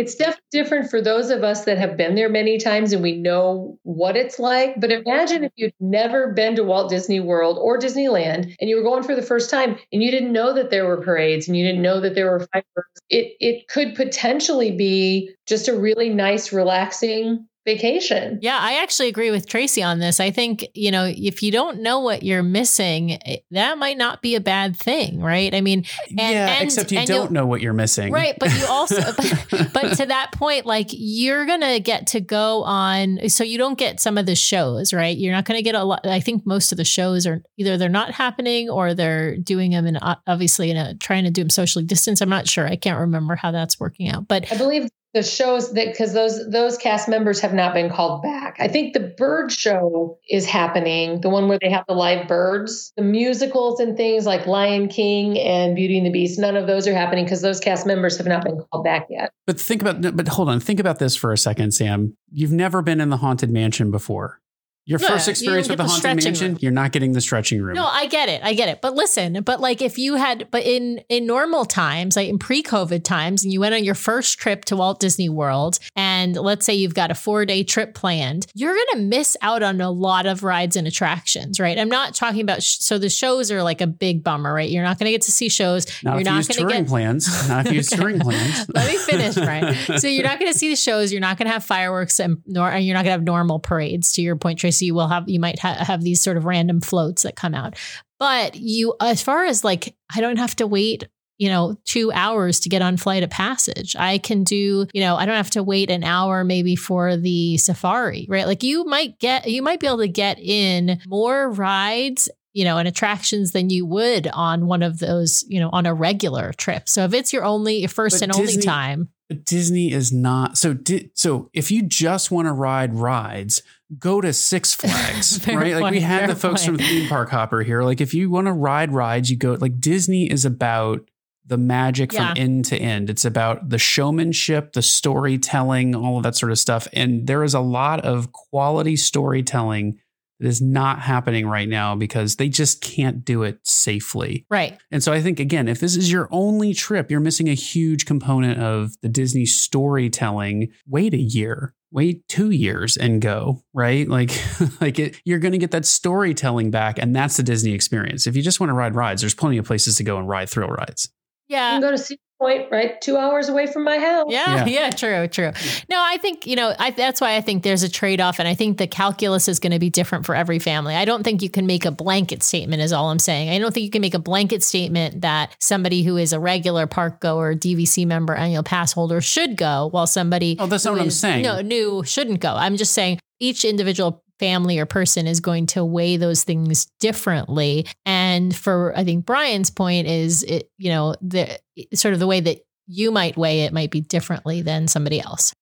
it's definitely different for those of us that have been there many times and we know what it's like. But imagine if you'd never been to Walt Disney World or Disneyland and you were going for the first time and you didn't know that there were parades and you didn't know that there were fireworks. It it could potentially be just a really nice, relaxing vacation. Yeah, I actually agree with Tracy on this. I think, you know, if you don't know what you're missing, eh, that might not be a bad thing, right? I mean, and, yeah, and, except you don't know what you're missing. Right. But you also, *laughs* but, but to that point, like you're going to get to go on, so you don't get some of the shows, right? You're not going to get a lot. I think most of the shows are either they're not happening or they're doing them in obviously in a trying to do them socially distance. I'm not sure. I can't remember how that's working out, but I believe the shows that because those those cast members have not been called back. I think the bird show is happening, the one where they have the live birds. The musicals and things like Lion King and Beauty and the Beast, none of those are happening because those cast members have not been called back yet. But think about but hold on, think about this for a second, Sam. You've never been in the haunted mansion before. Your yeah, first experience with the, the haunted mansion, room. you're not getting the stretching room. No, I get it. I get it. But listen, but like if you had but in in normal times, like in pre-COVID times and you went on your first trip to Walt Disney World and let's say you've got a 4-day trip planned, you're going to miss out on a lot of rides and attractions, right? I'm not talking about sh- so the shows are like a big bummer, right? You're not going to get to see shows. Not you're not going to get plans. Not if you use *laughs* touring plans. *laughs* Let me finish, right? *laughs* So you're not going to see the shows, you're not going to have fireworks and nor and you're not going to have normal parades to your point Tracy you will have you might ha- have these sort of random floats that come out but you as far as like i don't have to wait you know, two hours to get on Flight of Passage. I can do, you know, I don't have to wait an hour maybe for the safari, right? Like you might get, you might be able to get in more rides you know, and attractions than you would on one of those, you know, on a regular trip. So if it's your only, your first But and Disney- only time, Disney is not so. Di- so if you just want to ride rides, go to Six *laughs* Flags, right? Like we had the folks point. from Theme Park Hopper here. Like if you want to ride rides, you go. Like Disney is about the magic Yeah. from end to end. It's about the showmanship, the storytelling, all of that sort of stuff. And there is a lot of quality storytelling that is not happening right now because they just can't do it safely. right? And so I think again, if this is your only trip, you're missing a huge component of the Disney storytelling. Wait a year, wait two years and go, right? Like, *laughs* like it, you're going to get that storytelling back. And that's the Disney experience. If you just want to ride rides, there's plenty of places to go and ride thrill rides. You Yeah. can go to Cedar Point, right? Two hours away from my house. Yeah, Yeah. yeah, true, true. No, I think, you know, I, that's why I think there's a trade off. And I think the calculus is going to be different for every family. I don't think you can make a blanket statement, is all I'm saying. I don't think you can make a blanket statement that somebody who is a regular park goer, DVC member, annual pass holder should go, while somebody Oh, that's not what I'm is, saying. No, new shouldn't go. I'm just saying each individual family or person is going to weigh those things differently. And for I think Brian's point is it, you know, the sort of the way that you might weigh it might be differently than somebody else.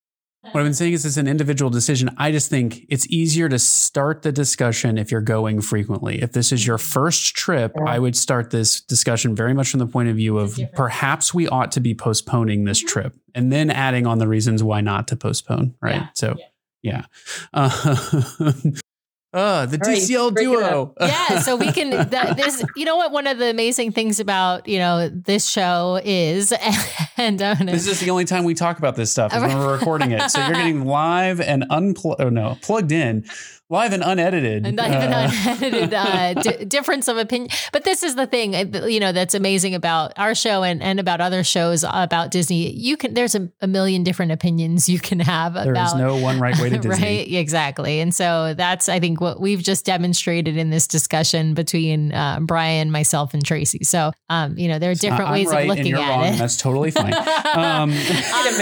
What I've been saying is it's an individual decision. I just think it's easier to start the discussion if you're going frequently. If this is your mm-hmm. first trip, Yeah. I would start this discussion very much from the point of view of perhaps we ought to be postponing this mm-hmm. trip and then adding on the reasons why not to postpone. Right. Yeah. So, yeah. Uh, *laughs* uh, the All right, DCL break duo. yeah, so we can. *laughs* That, this, you know what? One of the amazing things about you know this show is, *laughs* and I'm gonna, This is the only time we talk about this stuff is when we're recording it. So you're getting live and unplugged. Oh no, plugged in, live and unedited. and not even Uh, unedited uh, *laughs* di- difference of opinion. But this is the thing, uh, you know, that's amazing about our show and, and about other shows about Disney. You can there's a, a million different opinions you can have There about is no one right way to *laughs* Disney. Right, exactly. And so that's, I think, what we've just demonstrated in this discussion between uh, Brian, myself, and Tracy. So, um, you know, there are different I'm ways right of and looking you're at wrong, it. and That's totally fine. *laughs* Um,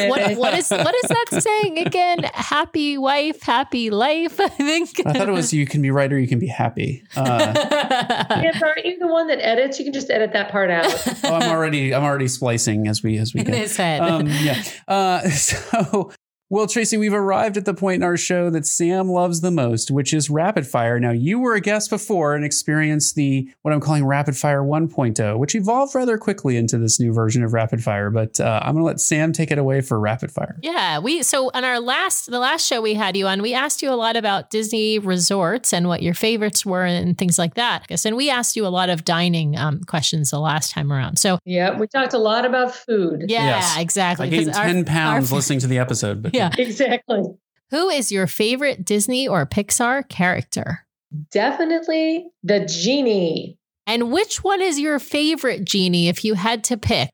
what, what is what is that saying again? Happy wife, happy life. I think. I thought it was you can be right or you can be happy. Uh, *laughs* Yes, aren't you the one that edits? You can just edit that part out. oh, I'm already I'm already splicing as we as we *laughs* in go. his head. Um, yeah. Uh, *laughs* so, well, Tracy, we've arrived at the point in our show that Sam loves the most, which is rapid fire. Now, you were a guest before and experienced the what I'm calling rapid fire 1.0, which evolved rather quickly into this new version of rapid fire. But uh, I'm going to let Sam take it away for rapid fire. Yeah, we so on our last the last show we had you on, we asked you a lot about Disney resorts and what your favorites were and things like that. And we asked you a lot of dining um, questions the last time around. So yeah, we talked a lot about food. yeah, Yes. exactly. I gained 'Cause our- 10 pounds our- listening to the episode. But Yeah. *laughs* Exactly. Who is your favorite Disney or Pixar character? Definitely the genie. And which one is your favorite genie if you had to pick?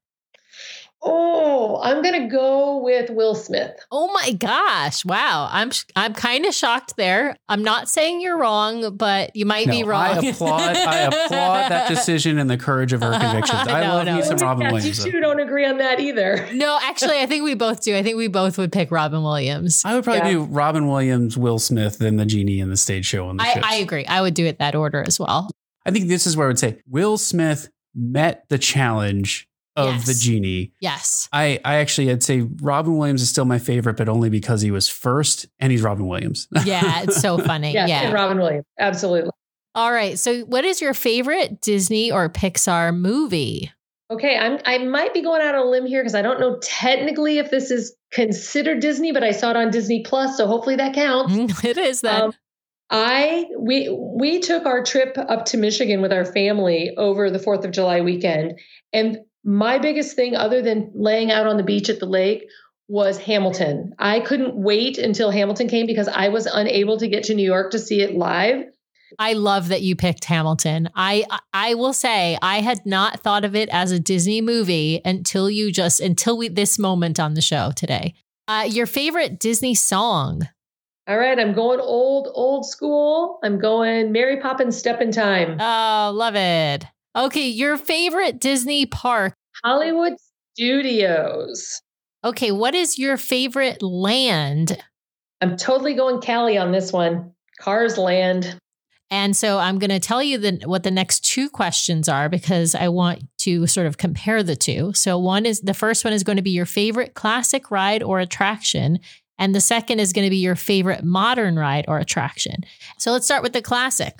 Oh, I'm gonna go with Will Smith. Oh my gosh! Wow, I'm sh- I'm kind of shocked there. I'm not saying you're wrong, but you might be wrong. I applaud. I applaud that *laughs* decision and the courage of her convictions. I *laughs* No, love no. me some Robin Yes, Williams. You though. two don't agree on that either. *laughs* no, actually, I think we both do. I think we both would pick Robin Williams. I would probably Yeah. do Robin Williams, Will Smith, then the genie in the stage show on the I, ships. I agree. I would do it that order as well. I think this is where I would say Will Smith met the challenge of Yes. the genie. Yes. I, I actually I'd say Robin Williams is still my favorite, but only because he was first and he's Robin Williams. *laughs* Yeah, it's so funny. Yes, yeah. and Robin Williams. Absolutely. All right. So, what is your favorite Disney or Pixar movie? Okay, I'm I might be going out on a limb here because I don't know technically if this is considered Disney, but I saw it on Disney Plus, so hopefully that counts. *laughs* It is that. Um, I we we took our trip up to Michigan with our family over the 4th of July weekend and my biggest thing other than laying out on the beach at the lake was Hamilton. I couldn't wait until Hamilton came because I was unable to get to New York to see it live. I love that you picked Hamilton. I I will say I had not thought of it as a Disney movie until you just until we this moment on the show today. Uh, your favorite Disney song? All right, I'm going old old school. I'm going Mary Poppins Step in Time. Oh, love it. Okay, your favorite Disney park Hollywood Studios. Okay, what is your favorite land? I'm totally going Cali on this one. Cars Land. And so I'm going to tell you the, what the next two questions are because I want to sort of compare the two. So one is the first one is going to be your favorite classic ride or attraction. And the second is going to be your favorite modern ride or attraction. So let's start with the classic.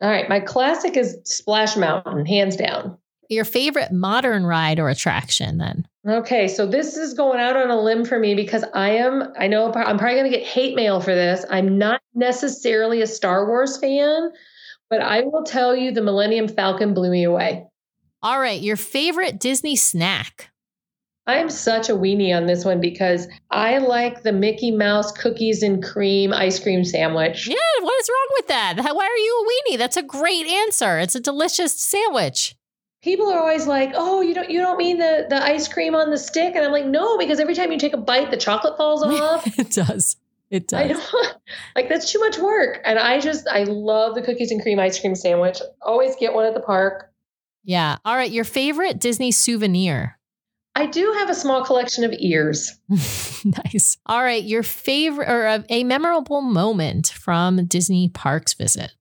All right. My classic is Splash Mountain, hands down. Your favorite modern ride or attraction then? Okay, so this is going out on a limb for me because I am, I know I'm probably going to get hate mail for this. I'm not necessarily a Star Wars fan, but I will tell you the Millennium Falcon blew me away. All right, your favorite Disney snack? I'm such a weenie on this one because I like the Mickey Mouse cookies and cream ice cream sandwich. Yeah, what is wrong with that? Why are you a weenie? That's a great answer. It's a delicious sandwich people are always like, "Oh, you don't you don't mean the the ice cream on the stick?" And I'm like, "No, because every time you take a bite, the chocolate falls *laughs* off." it does. It does. *laughs* like that's too much work. And I just I love the cookies and cream ice cream sandwich. Always get one at the park. Yeah. All right. Your favorite Disney souvenir? I do have a small collection of ears. *laughs* nice. All right. Your favorite or a, a memorable moment from Disney parks visit?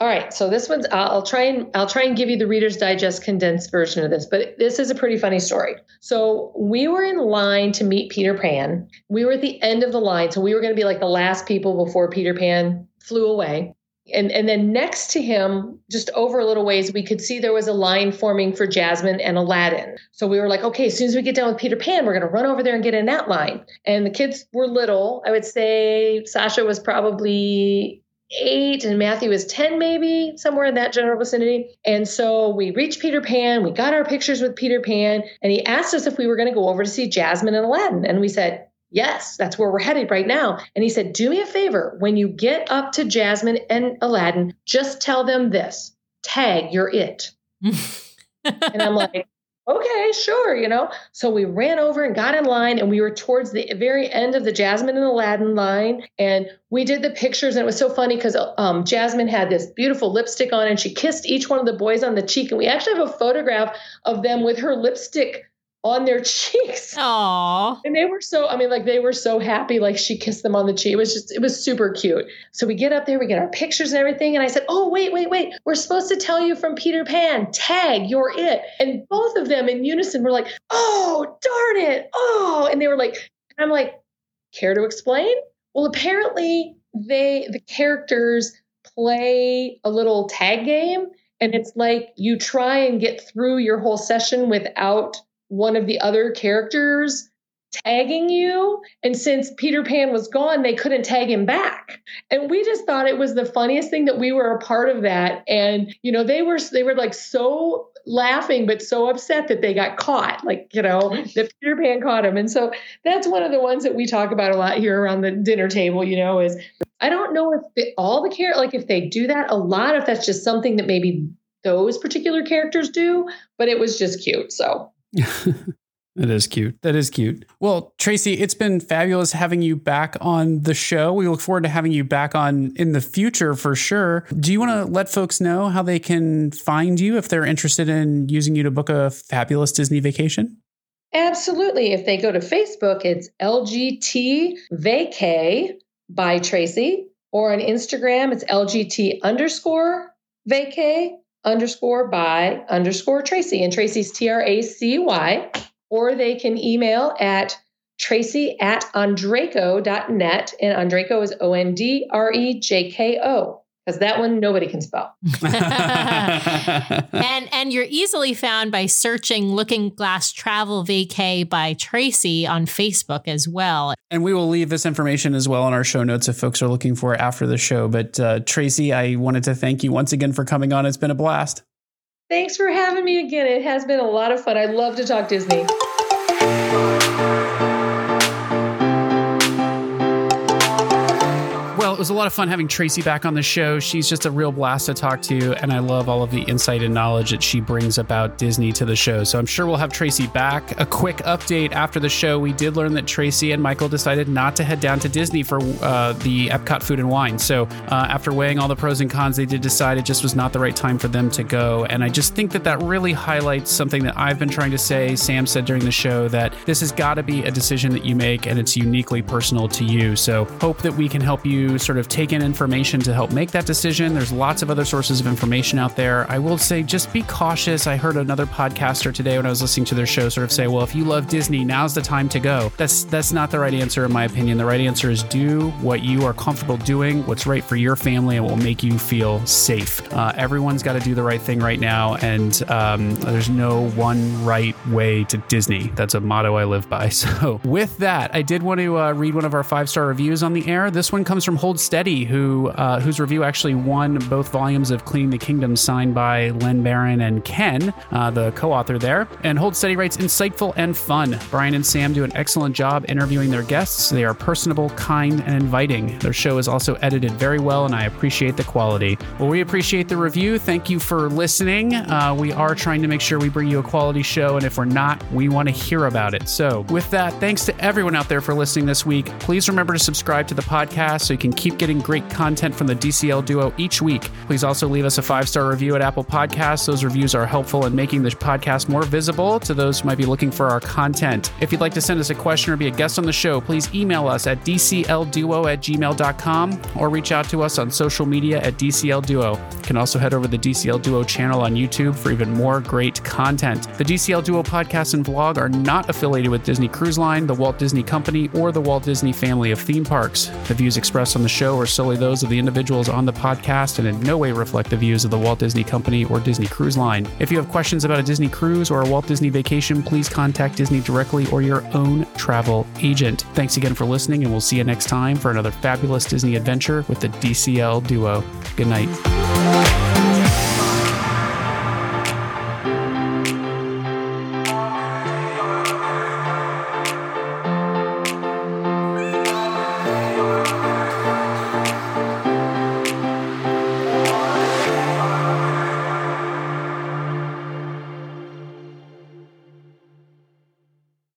All right, so this one's I'll try and I'll try and give you the Reader's Digest condensed version of this, but this is a pretty funny story. So we were in line to meet Peter Pan. We were at the end of the line, so we were going to be like the last people before Peter Pan flew away. And and then next to him, just over a little ways, we could see there was a line forming for Jasmine and Aladdin. So we were like, okay, as soon as we get done with Peter Pan, we're going to run over there and get in that line. And the kids were little. I would say Sasha was probably eight and Matthew was 10, maybe somewhere in that general vicinity. And so we reached Peter Pan, we got our pictures with Peter Pan, and he asked us if we were going to go over to see Jasmine and Aladdin. And we said, Yes, that's where we're headed right now. And he said, Do me a favor. When you get up to Jasmine and Aladdin, just tell them this tag, you're it. *laughs* and I'm like, okay, sure, you know. So we ran over and got in line, and we were towards the very end of the Jasmine and Aladdin line, and we did the pictures, and it was so funny because um, Jasmine had this beautiful lipstick on, and she kissed each one of the boys on the cheek, and we actually have a photograph of them with her lipstick on their *laughs* cheeks. Aww. And they were so, I mean, like they were so happy, like she kissed them on the cheek. It was just, it was super cute. So we get up there, we get our pictures and everything. And I said, Oh, wait, wait, wait. We're supposed to tell you from Peter Pan, tag, you're it. And both of them in unison were like, Oh, darn it. Oh. And they were like, I'm like, care to explain? Well, apparently they, the characters play a little tag game. And it's like you try and get through your whole session without one of the other characters tagging you. And since Peter Pan was gone, they couldn't tag him back. And we just thought it was the funniest thing that we were a part of that. And, you know, they were they were like so laughing, but so upset that they got caught. Like, you know, that Peter Pan caught him. And so that's one of the ones that we talk about a lot here around the dinner table, you know, is I don't know if the, all the care like if they do that a lot, if that's just something that maybe those particular characters do, but it was just cute. So *laughs* That is cute. That is cute. Well, Tracy, it's been fabulous having you back on the show. We look forward to having you back on in the future for sure. Do you want to let folks know how they can find you if they're interested in using you to book a fabulous Disney vacation? Absolutely. If they go to Facebook, it's LGT Vacay by Tracy, or on Instagram, it's LGT underscore vacay underscore by underscore Tracy. And Tracy's T R A C Y. Or they can email at tracy at ondrejko.net. And Ondrejko is O N D R E J K O because that one nobody can spell. *laughs* *laughs* and and you're easily found by searching Looking Glass Travel Vacay by Tracy on Facebook as well. And we will leave this information as well in our show notes if folks are looking for it after the show. But uh, Tracy, I wanted to thank you once again for coming on. It's been a blast. Thanks for having me again. It has been a lot of fun. I love to talk Disney. It was a lot of fun having Tracy back on the show. She's just a real blast to talk to, and I love all of the insight and knowledge that she brings about Disney to the show. So I'm sure we'll have Tracy back. A quick update after the show we did learn that Tracy and Michael decided not to head down to Disney for uh, the Epcot food and wine. So uh, after weighing all the pros and cons, they did decide it just was not the right time for them to go. And I just think that that really highlights something that I've been trying to say. Sam said during the show that this has got to be a decision that you make and it's uniquely personal to you. So hope that we can help you sort of take in information to help make that decision. There's lots of other sources of information out there. I will say just be cautious. I heard another podcaster today when I was listening to their show sort of say, well, if you love Disney, now's the time to go. That's that's not the right answer in my opinion. The right answer is do what you are comfortable doing, what's right for your family and will make you feel safe. Uh, everyone's got to do the right thing right now, and um, there's no one right way to Disney. That's a motto I live by. *laughs* So with that, I did want to uh, read one of our five star reviews on the air. This one comes from Hold Steady, who uh, whose review actually won both volumes of Cleaning the Kingdom, signed by Lynn Barron and Ken, uh, the co-author there. And Hold Steady writes, insightful and fun. Brian and Sam do an excellent job interviewing their guests. They are personable, kind, and inviting. Their show is also edited very well, and I appreciate the quality. Well, we appreciate the review. Thank you for listening. Uh, we are trying to make sure we bring you a quality show, and if we're not, we want to hear about it. So, with that, thanks to everyone out there for listening this week. Please remember to subscribe to the podcast so you can keep getting great content from the DCL duo each week. Please also leave us a five star review at Apple Podcasts. Those reviews are helpful in making this podcast more visible to those who might be looking for our content. If you'd like to send us a question or be a guest on the show, please email us at dclduo at gmail.com or reach out to us on social media at DCL Duo. You can also head over to the DCL Duo channel on YouTube for even more great content. The DCL Duo podcast and blog are not affiliated with Disney Cruise Line, the Walt Disney Company, or the Walt Disney family of theme parks. The views expressed on the show are solely those of the individuals on the podcast and in no way reflect the views of the Walt Disney Company or Disney Cruise Line. If you have questions about a Disney cruise or a Walt Disney vacation, please contact Disney directly or your own travel agent. Thanks again for listening, and we'll see you next time for another fabulous Disney adventure with the DCL duo. Good night.